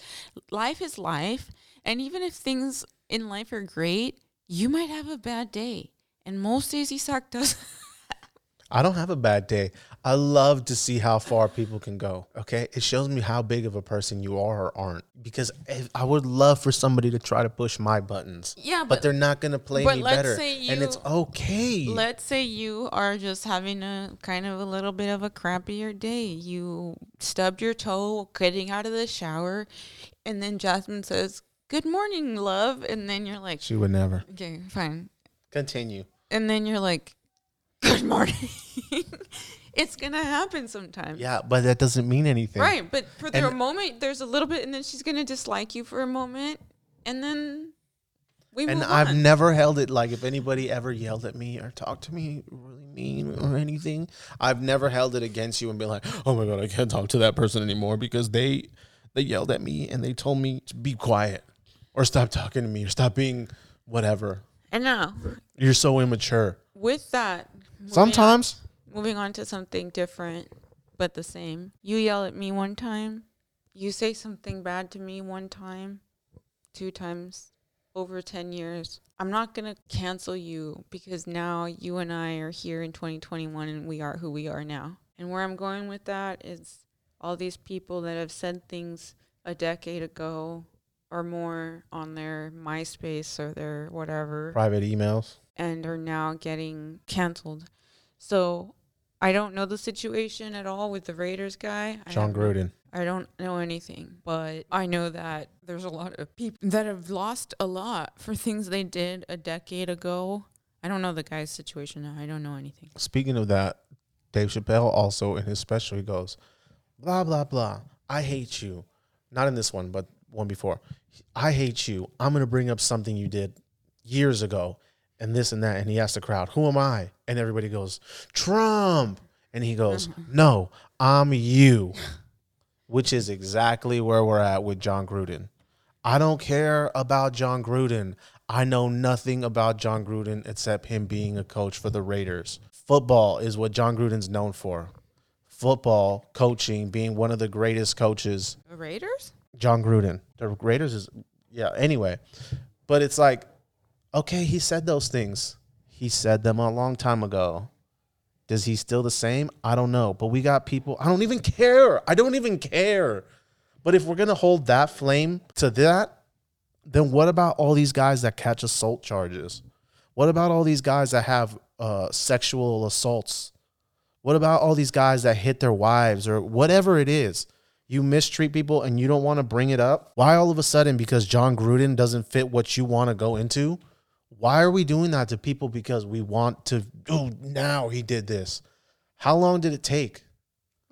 Life is life, and even if things in life are great, you might have a bad day. And most days Isak does. I don't have a bad day. I love to see how far people can go. Okay. It shows me how big of a person you are or aren't. Because I would love for somebody to try to push my buttons. Yeah, But, but- they're not going to play but me let's better. say and it's okay. Let's say you are just having a kind of a little bit of a crappier day. You stubbed your toe getting out of the shower, and then Jasmine says, Good morning, love. And then you're like, she would never. Okay, fine. Continue. And then you're like, "Good morning." it's gonna happen sometime, Yeah, but that doesn't mean anything. right? But for the And- moment, there's a little bit, and then she's gonna dislike you for a moment, and then we And I've on. never held it like if anybody ever yelled at me or talked to me really mean or anything, I've never held it against you and been like, "Oh my god, I can't talk to that person anymore because they they yelled at me and they told me to be quiet or stop talking to me or stop being whatever." And now, You're so immature. with that, moving on- Sometimes moving on to something different but the same. You yell at me one time. You say something bad to me one time, two times over 10 years. I'm not going to cancel you because now you and I are here in 2021 and we are who we are now. And where I'm going with that is all these people that have said things a decade ago or more on their MySpace or their whatever private emails. and are now getting canceled. So I don't know the situation at all with the Raiders guy. I Jon have- Gruden. I don't know anything, but I know that there's a lot of people that have lost a lot for things they did a decade ago. I don't know the guy's situation now. I don't know anything. Speaking of that, Dave Chappelle also in his special he goes, blah blah blah. I hate you. Not in this one, but one before. I hate you. I'm gonna bring up something you did years ago, and this and that. And he asks the crowd, "Who am I?" And everybody goes, "Trump." And he goes, "No, I'm you," which is exactly where we're at with Jon Gruden. I don't care about Jon Gruden. I know nothing about Jon Gruden except him being a coach for the Raiders. Football is what Jon Gruden's known for. Football, coaching, being one of the greatest coaches. The Raiders? Jon Gruden. The Raiders is, yeah, anyway. But it's like, okay, he said those things. He said them a long time ago. Does he still the same? I don't know. But we got people, I don't even care. I don't even care. But if we're to hold that flame to that, then what about all these guys that catch assault charges? What about all these guys that have uh, sexual assaults? What about all these guys that hit their wives or whatever it is? You mistreat people and you don't want to bring it up. Why all of a sudden, because Jon Gruden doesn't fit what you want to go into, why are we doing that to people because we want to, oh, now he did this? How long did it take?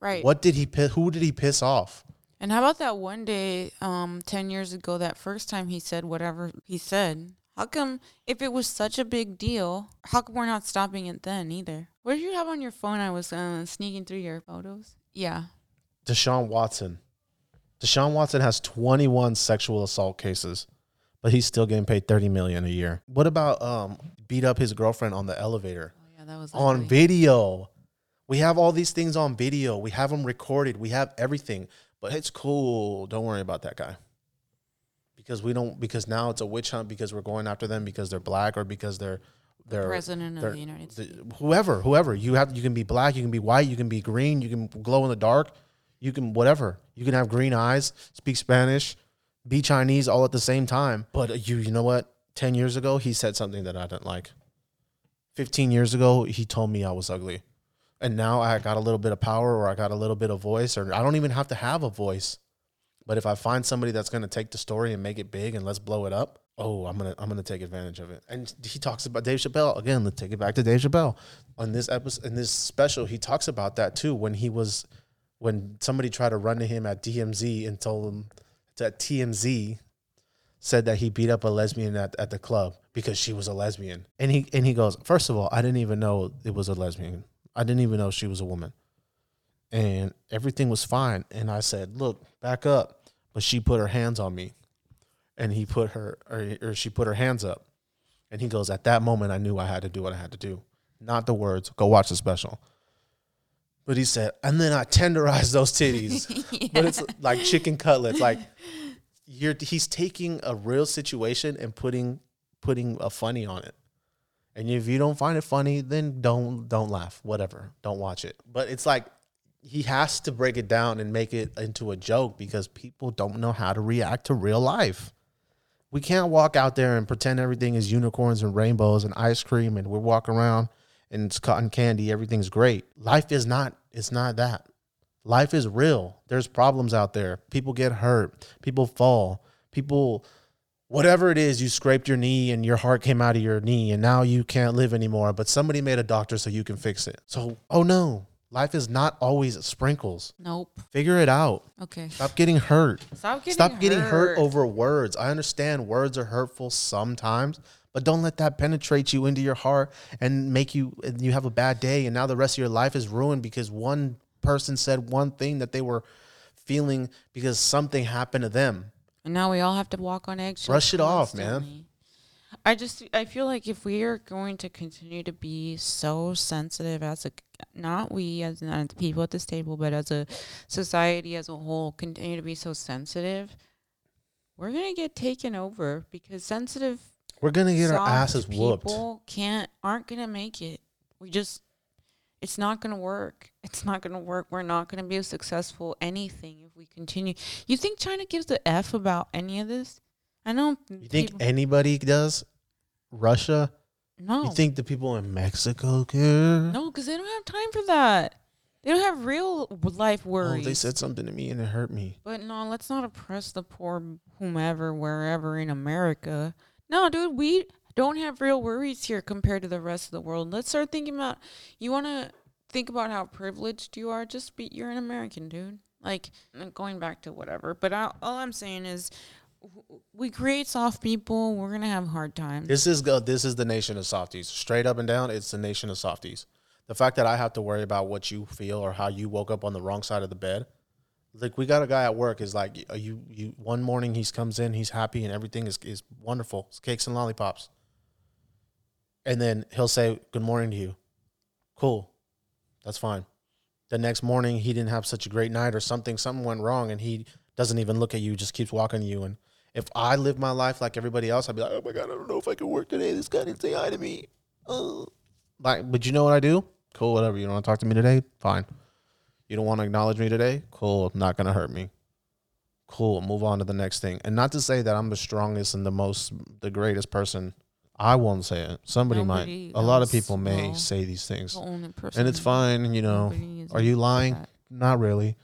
Right. What did he piss, who did he piss off? And how about that one day, um, 10 years ago, that first time he said whatever he said? How come, if it was such a big deal, how come we're not stopping it then either? What did you have on your phone? I was uh, sneaking through your photos. Yeah. Deshaun Watson. Deshaun Watson has 21 sexual assault cases, but he's still getting paid 30 million a year. What about um beat up his girlfriend on the elevator? Oh, yeah, that was on ugly. video. We have all these things on video. We have them recorded. We have everything. But it's cool. Don't worry about that guy. Because we don't because now it's a witch hunt because we're going after them because they're black or because they're they're President of the United the- whoever, whoever. You have you can be black, you can be white, you can be green, you can glow in the dark. You can whatever. You can have green eyes, speak Spanish, be Chinese all at the same time. But you, you know what? Ten years ago, he said something that I didn't like. Fifteen years ago, he told me I was ugly, and now I got a little bit of power, or I got a little bit of voice, or I don't even have to have a voice. But if I find somebody that's going to take the story and make it big and let's blow it up, oh, I'm gonna I'm gonna take advantage of it. And he talks about Dave Chappelle again. Let's take it back to Dave Chappelle on this episode in this special. He talks about that too when he was when somebody tried to run to him at DMZ and told him that TMZ said that he beat up a lesbian at, at the club because she was a lesbian. And he and he goes, first of all, I didn't even know it was a lesbian. I didn't even know she was a woman. And everything was fine. And I said, look, back up. But she put her hands on me and he put her or, or she put her hands up and he goes at that moment i knew i had to do what i had to do not the words go watch the special but he said and then i tenderized those titties. But it's like chicken cutlets like you're he's taking a real situation and putting putting a funny on it. And if you don't find it funny then don't don't laugh whatever don't watch it. But it's like he has to break it down and make it into a joke because people don't know how to react to real life. We can't walk out there and pretend everything is unicorns and rainbows and ice cream and we're walking around and it's cotton candy everything's great. Life is not it's not that. Life is real. There's problems out there. People get hurt. People fall. People whatever it is you scraped your knee and your heart came out of your knee and now you can't live anymore but somebody made a doctor so you can fix it. So oh no life is not always sprinkles. Nope. figure it out. Okay. stop getting hurt. Stop getting Stop getting hurt hurt. over words. I understand words are hurtful sometimes, but don't let that penetrate you into your heart and make you and you have a bad day and now the rest of your life is ruined because one person said one thing that they were feeling because something happened to them. And now we all have to walk on eggshells. Brush it off, man. I just I feel like if we are going to continue to be so sensitive as a not we as not the people at this table, but as a society as a whole, continue to be so sensitive, we're gonna get taken over because sensitive We're going to get our asses whooped. People can't aren't gonna make it. We just it's not gonna work. It's not gonna work. We're not gonna be successful anything if we continue. You think China gives a f about any of this? I know. You think people- anybody does? Russia? no? You think the people in Mexico care? no? Because they don't have time for that. They don't have real life Oh, worries. they said something to me and it hurt me. But no, let's not oppress the poor whomever, wherever in America. No, dude, we don't have real worries here compared to the rest of the world. Let's start thinking about you want to think about how privileged you are. Just be you're an American, dude. Like uh, going back to whatever. But I, all I'm saying is we create soft people. We're gonna have hard times. This is go. This is the nation of softies. Straight up and down, it's the nation of softies. The fact that I have to worry about what you feel or how you woke up on the wrong side of the bed. Like we got a guy at work is like you. You one morning he comes in, he's happy and everything is is wonderful. It's cakes and lollipops. And then he'll say good morning to you. Cool, that's fine. The next morning he didn't have such a great night or something. Something went wrong and he doesn't even look at you. Just keeps walking you and if I live my life like everybody else, I'd be like, oh my God, I don't know if I can work today. This guy didn't say hi to me. Oh. Like, but you know what I do? Cool, whatever. You don't want to talk to me today? Fine. You don't want to acknowledge me today? Cool, not going to hurt me. Cool, move on to the next thing. And not to say that I'm the strongest and the most, the greatest person. I won't say it. Somebody Nobody might. A lot of people may say these things. The only person And it's fine, you know. Are you lying? that. Not really.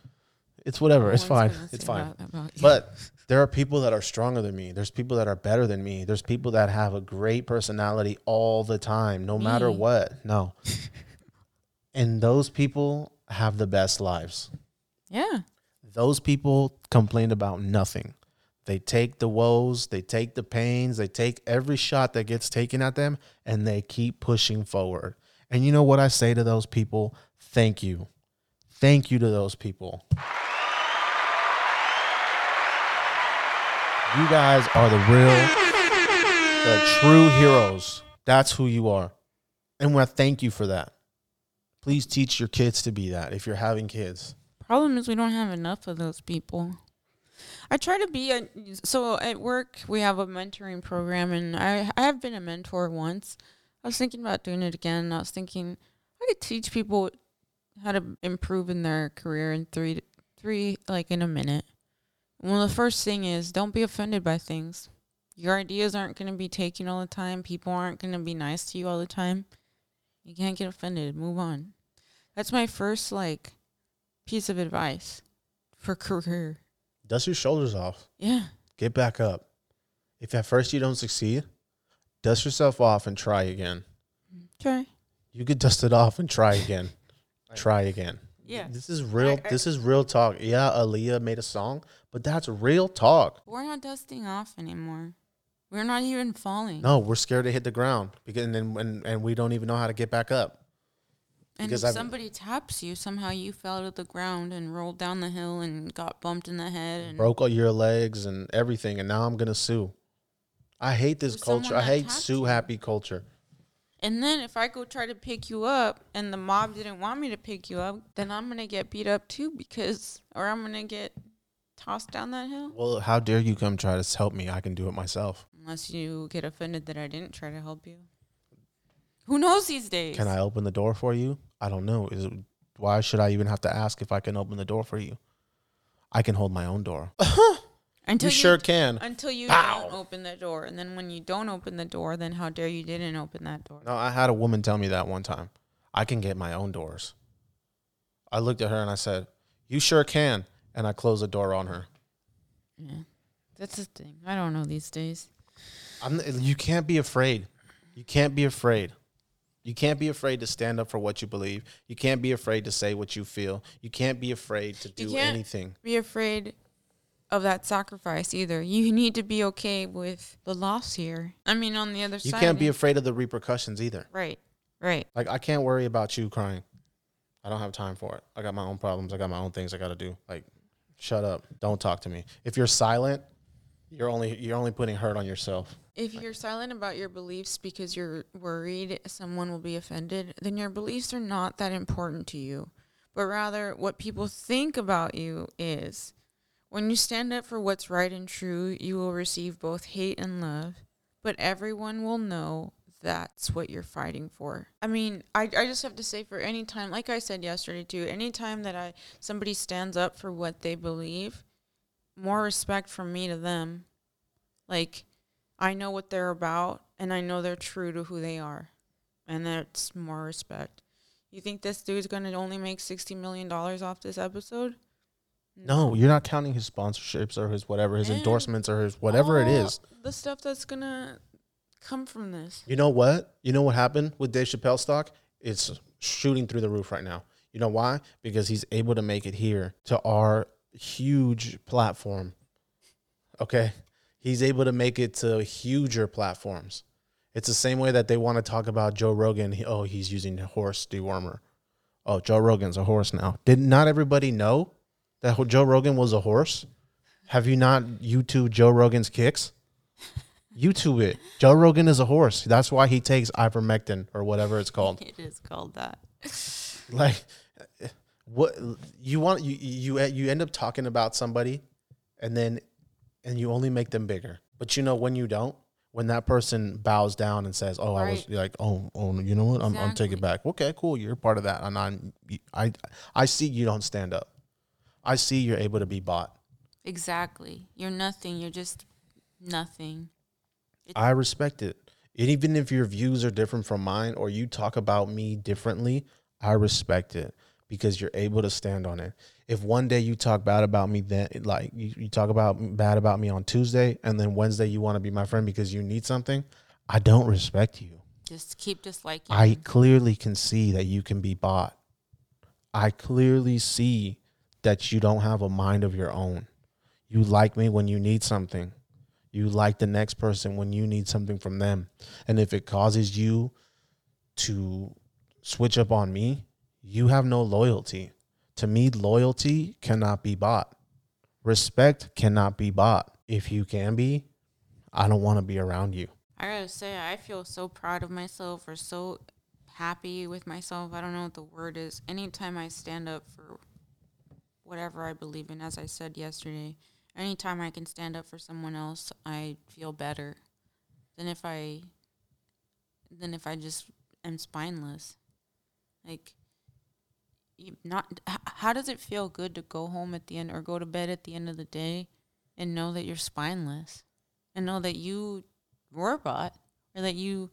It's whatever. No it's fine. It's fine. that about you. But there are people that are stronger than me. There's people that are better than me. There's people that have a great personality all the time, no matter what. No. and those people have the best lives. yeah. Those people complain about nothing. They take the woes, they take the pains, they take every shot that gets taken at them, and they keep pushing forward. And you know what I say to those people? Thank you. Thank you to those people. You guys are the real, the true heroes. That's who you are. And I thank you for that. Please teach your kids to be that if you're having kids. Problem is we don't have enough of those people. I try to be a, so at work we have a mentoring program and I I have been a mentor once. I was thinking about doing it again. I was thinking I could teach people how to improve in their career in three three like in a minute. Well, the first thing is don't be offended by things. Your ideas aren't going to be taken all the time. People aren't going to be nice to you all the time. You can't get offended. Move on. That's my first like piece of advice for career. Dust your shoulders off. Yeah. Get back up. If at first you don't succeed, dust yourself off and try again. Try. You could dust it off and try again. try again. Yeah. This is real. I- this is real talk. Yeah, Aaliyah made a song, but that's real talk. We're not dusting off anymore. We're not even falling. No, we're scared to hit the ground because and then and, and we don't even know how to get back up. and because if I've- somebody taps you, somehow you fell to the ground and rolled down the hill and got bumped in the head and Broke all your legs and everything, and now I'm gonna sue. I hate this culture. I hate sue happy culture. And then if I go try to pick you up and the mob didn't want me to pick you up, then I'm gonna get beat up too because or I'm gonna get tossed down that hill. Well, how dare you come try to help me? I can do it myself. Unless you get offended that I didn't try to help you. Who knows these days? Can I open the door for you? I don't know. Is it, why should I even have to ask if I can open the door for you? I can hold my own door. Until you sure can. Until you Pow. don't open the door, and then when you don't open the door, then how dare you didn't open that door? No, I had a woman tell me that one time. I can get my own doors. I looked at her and I said, "You sure can." And I closed the door on her. Yeah, that's the thing. I don't know these days. I'm, you can't be afraid. You can't be afraid. You can't be afraid to stand up for what you believe. You can't be afraid to say what you feel. You can't be afraid to You do can't- anything. Be afraid of that sacrifice either. You need to be okay with the loss here. I mean, on the other You side, can't be afraid of the repercussions either. right, right. Like I can't worry about you crying. I don't have time for it. I got my own problems. I got my own things I got to do. Like shut up. Don't talk to me. If you're silent, you're only you're only putting hurt on yourself. If you're silent about your beliefs because you're worried someone will be offended, then your beliefs are not that important to you. But rather, what people think about you is. When you stand up for what's right and true, you will receive both hate and love, but everyone will know that's what you're fighting for. I mean, I, I just have to say for any time, like I said yesterday too, any time that I somebody stands up for what they believe, more respect from me to them. Like I know what they're about and I know they're true to who they are. And that's more respect. You think this dude's gonna only make sixty million dollars off this episode? No, you're not counting his sponsorships or his whatever, his And endorsements or his whatever it is. The stuff that's gonna come from this. You know what? You know what happened with Dave Chappelle stock? It's shooting through the roof right now. You know why? Because he's able to make it here to our huge platform. Okay? He's able to make it to huger platforms. It's the same way that they want to talk about Joe Rogan. He- Oh, he's using the horse dewormer. Oh, Joe Rogan's a horse now. Did not everybody know that Joe Rogan was a horse? Have you not YouTube Joe Rogan's kicks? YouTube it. Joe Rogan is a horse. That's why he takes ivermectin or whatever it's called. It is called that. Like, what you want? You you you end up talking about somebody, and then and you only make them bigger. But you know when you don't, when that person bows down and says, "Oh, I was Right. like, oh, oh, you know what? I'm I'm taking back. Okay, cool. You're part of that, and I'm I I see you don't stand up. I see you're able to be bought. Exactly. You're nothing. You're just nothing. I respect it. And even if your views are different from mine or you talk about me differently, I respect it because you're able to stand on it. If one day you talk bad about me, then like you, you talk about bad about me on Tuesday, and then Wednesday you want to be my friend because you need something, I don't respect you. Just keep disliking. I clearly can see that you can be bought. I clearly see that you don't have a mind of your own. You like me when you need something. You like the next person when you need something from them. And if it causes you to switch up on me, you have no loyalty. To me, loyalty cannot be bought. Respect cannot be bought. If you can be, I don't want to be around you. I gotta say, I feel so proud of myself or so happy with myself. I don't know what the word is. Anytime I stand up for whatever I believe in, as I said yesterday, anytime I can stand up for someone else, I feel better than if I than if I just am spineless. Like not how does it feel good to go home at the end or go to bed at the end of the day and know that you're spineless? And know that you were bought or that you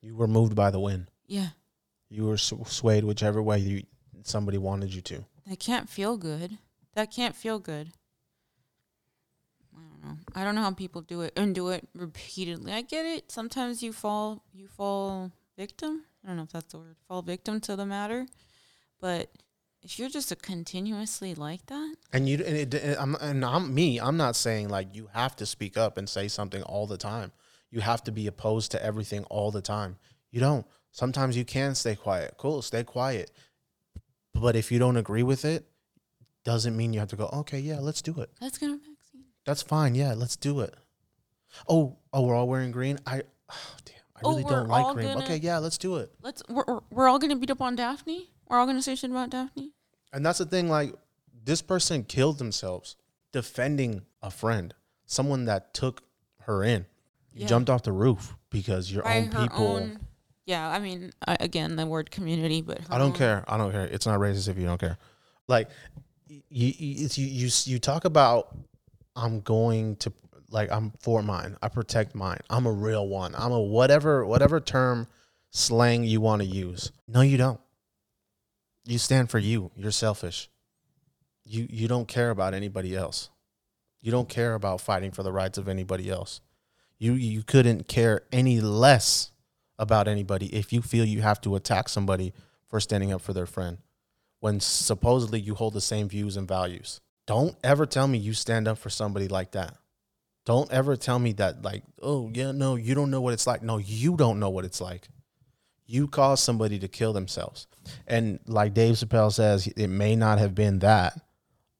You were moved by the wind. yeah. You were sw- swayed whichever way you somebody wanted you to. that can't feel good. That can't feel good. I don't know. I don't know how people do it and do it repeatedly. I get it. Sometimes you fall you fall victim. I don't know if that's the word fall victim to the matter but if you're just a continuously like that And you and, it, I'm and I'm me. I'm not saying like you have to speak up and say something all the time. You have to be opposed to everything all the time. You don't. Sometimes you can stay quiet. Cool, stay quiet. But if you don't agree with it, doesn't mean you have to go. Okay, yeah, let's do it. let's get a vaccine That's fine. Yeah, let's do it. Oh, oh, we're all wearing green. I, oh, damn, I Oh, really we're don't like green. gonna- Okay, yeah, let's do it. let's we're, we're- we're all gonna beat up on daphne we're all gonna say shit about daphne And that's the thing, like this person killed themselves defending a friend, someone that took her in. You Yeah. jumped off the roof because your by own people. own yeah i mean I, again the word community but I don't own- care. I don't care. It's not racist if you don't care. Like you, you, you, you, you talk about I'm going to like I'm for mine. I protect mine. I'm a real one. I'm a whatever whatever term slang you want to use. No, you don't. You stand for you. You're selfish. You you don't care about anybody else. You don't care about fighting for the rights of anybody else. You you couldn't care any less about anybody if you feel you have to attack somebody for standing up for their friend when supposedly you hold the same views and values. Don't ever tell me you stand up for somebody like that. Don't ever tell me that like, oh yeah, no, you don't know what it's like. No, you don't know what it's like. You caused somebody to kill themselves. And like Dave Chappelle says, it may not have been that,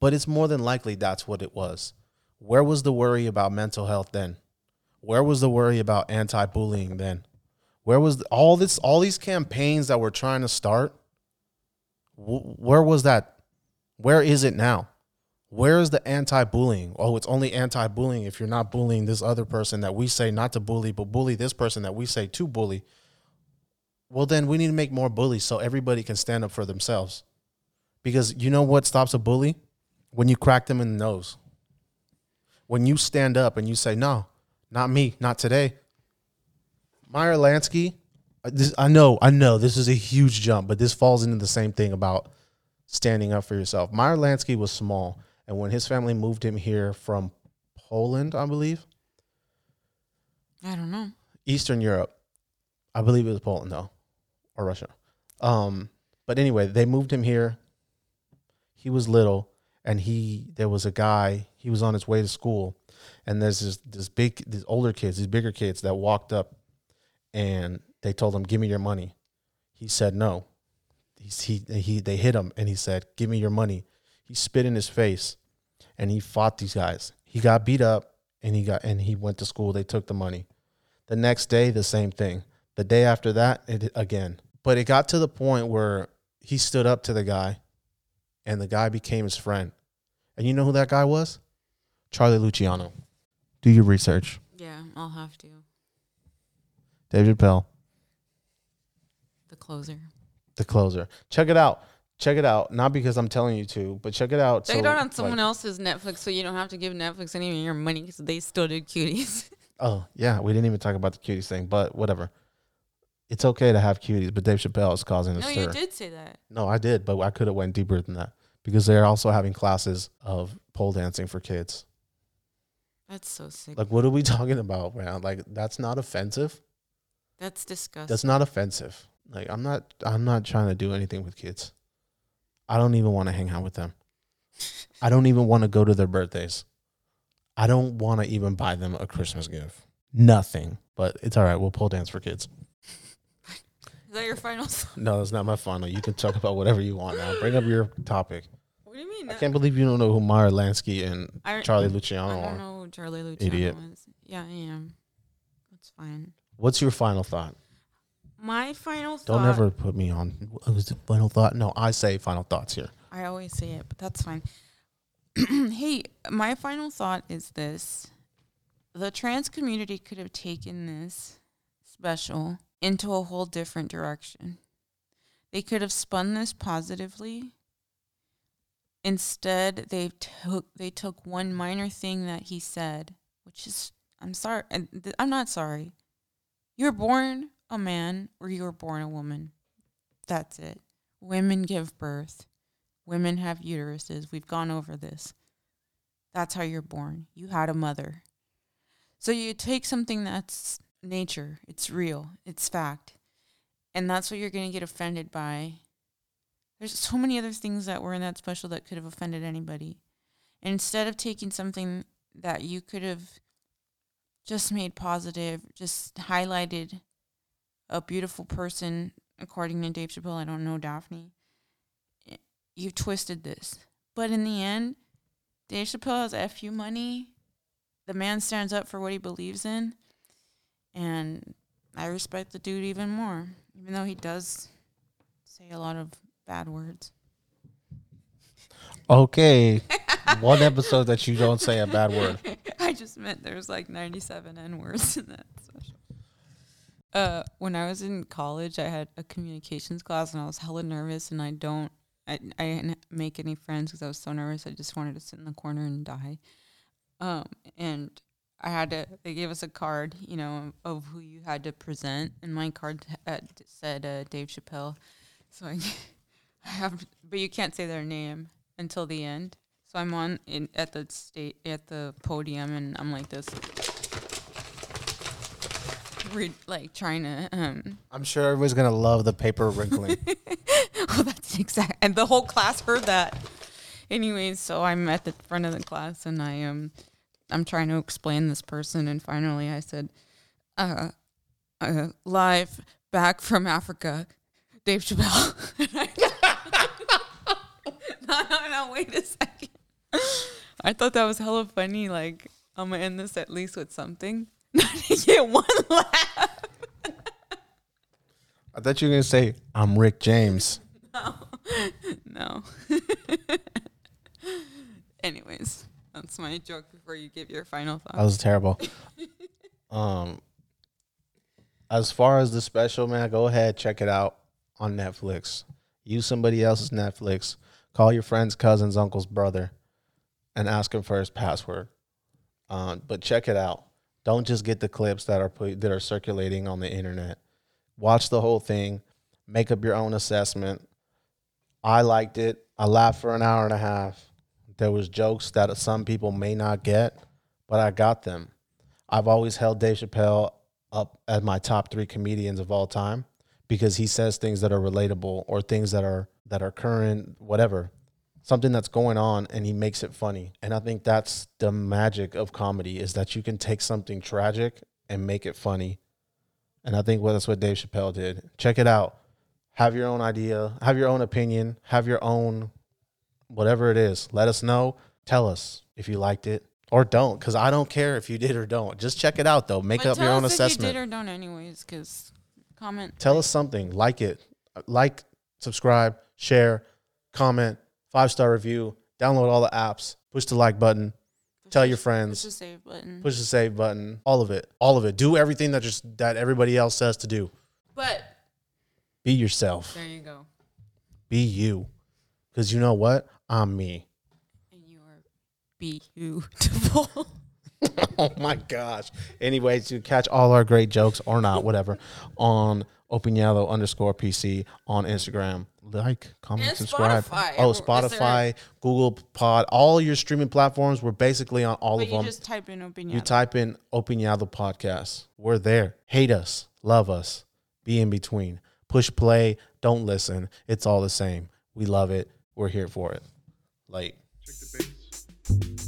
but it's more than likely that's what it was. Where was the worry about mental health then? Where was the worry about anti-bullying then? Where was all this all these campaigns that we're trying to start? wh- Where was that? Where is it now? Where is the anti-bullying? Oh, it's only anti-bullying if you're not bullying this other person that we say not to bully, but bully this person that we say to bully. Well, then we need to make more bullies so everybody can stand up for themselves. Because you know what stops a bully? When you crack them in the nose. When you stand up and you say, "No, not me, not today." Meyer Lansky, uh, this, I know, I know this is a huge jump, but this falls into the same thing about standing up for yourself. Meyer Lansky was small, and when his family moved him here from Poland, I believe, i don't know Eastern Europe, I believe it was Poland though, or Russia. Um, but anyway, they moved him here. He was little, and he there was a guy. He was on his way to school, and there's this this big these older kids, these bigger kids that walked up, and they told him, "Give me your money." He said no. He's, he he they hit him, and he said, "Give me your money." He spit in his face, and he fought these guys. He got beat up, and he got and he went to school. They took the money. The next day, the same thing. The day after that, it again. But it got to the point where he stood up to the guy, and the guy became his friend. And you know who that guy was? Charlie Luciano. Do your research. yeah i'll have to Dave Chappelle, the closer the closer. Check it out. Check it out. Not because I'm telling you to, but check it out. Check So, it out on like- someone else's Netflix, so you don't have to give Netflix any of your money because they still did cuties. Oh yeah, we didn't even talk about the cuties thing, but whatever. It's okay to have cuties, but Dave Chappelle is causing a no, stir. you did say that. No, I did, but I could have went deeper than that because they're also having classes of pole dancing for kids. That's so sick. Like, what are we talking about, man? Like, that's not offensive. That's disgusting. That's not offensive. Like, I'm not. I'm not trying to do anything with kids. I don't even want to hang out with them. I don't even want to go to their birthdays. I don't want to even buy them a Christmas gift. Nothing. But it's all right. We'll pole dance for kids. Is that your final? thought? No, that's not my final. You can talk about whatever you want now. Bring up your topic. What do you mean? I can't believe you don't know who Meyer Lansky and I- Charlie I Luciano don't are. know who Charlie Luciano Idiot. is. Yeah, I am. That's fine. What's your final thought? My final thought. Don't ever put me on. What was the final thought? No, I say final thoughts here. I always say it, but that's fine. hey, my final thought is this. The trans community could have taken this special into a whole different direction. They could have spun this positively. Instead, they took they took one minor thing that he said, which is I'm sorry, I'm not sorry. You're born a man or you were born a woman. That's it. Women give birth. Women have uteruses. We've gone over this. That's how you're born. You had a mother. So you take something that's nature, it's real, it's fact. And that's what you're going to get offended by. There's so many other things that were in that special that could have offended anybody. And instead of taking something that you could have just made positive, just highlighted a beautiful person, according to Dave Chappelle, I don't know Daphne, eh, you twisted this. But in the end, Dave Chappelle has FU money. The man stands up for what he believes in. And I respect the dude even more, even though he does say a lot of bad words. Okay. One episode that you don't say a bad word. I just meant there's like 97 N words in that special. Uh, when I was in college, I had a communications class and I was hella nervous and I don't, I, I didn't make any friends because I was so nervous. I just wanted to sit in the corner and die. Um, and I had to, they gave us a card, you know, of who you had to present. And my card uh, said uh, Dave Chappelle. So I, I have, but you can't say their name until the end. So I'm on in at the state at the podium and I'm like this, re- like trying to um. I'm sure everybody's gonna love the paper wrinkling. well, that's exact, and the whole class heard that. Anyways, so I'm at the front of the class and I um, I'm trying to explain this person and finally I said, uh, uh live back from Africa, Dave Chappelle. no, no, no, wait a second. I thought that was hella funny. Like, I'm gonna end this at least with something. Not to get one laugh. I thought you were gonna say I'm Rick James. No. No. Anyways, that's my joke before you give your final thoughts. That was terrible. um, as far as the special, man, go ahead check it out on Netflix. Use somebody else's Netflix. Call your friend's cousin's uncle's brother, and ask him for his password. Um, but check it out. Don't just get the clips that are put, that are circulating on the internet. Watch the whole thing. Make up your own assessment. I liked it. I laughed for an hour and a half. There was jokes that some people may not get, but I got them. I've always held Dave Chappelle up as my top three comedians of all time because he says things that are relatable or things that are that are current, whatever, something that's going on, and he makes it funny. And I think that's the magic of comedy is that you can take something tragic and make it funny. And I think well, that's what Dave Chappelle did. Check it out. Have your own idea. Have your own opinion. Have your own whatever it is. Let us know. Tell us if you liked it or don't, because I don't care if you did or don't. Just check it out though. Make But up your own assessment. You did or don't, anyways, because comment. Tell us something. Like it. Like, subscribe, share, comment, five star review, download all the apps, push the like button, tell your friends. Push the save button. push the save button, all of it. All of it. Do everything that just that everybody else says to do. But Be yourself. there you go. Be you. Cause you know what? I'm me. And you are beautiful. oh my gosh. Anyways, you catch all our great jokes or not, whatever, on Open Yellow underscore PC on Instagram. Like, comment, And subscribe. Spotify. Oh, Spotify, Google Pod, all your streaming platforms. We're basically on all but of you them. just type in open you type in Open Yellow Podcast. We're there. Hate us, love us, be in between. Push play, don't listen. It's all the same. We love it. We're here for it. Like. Check the bass.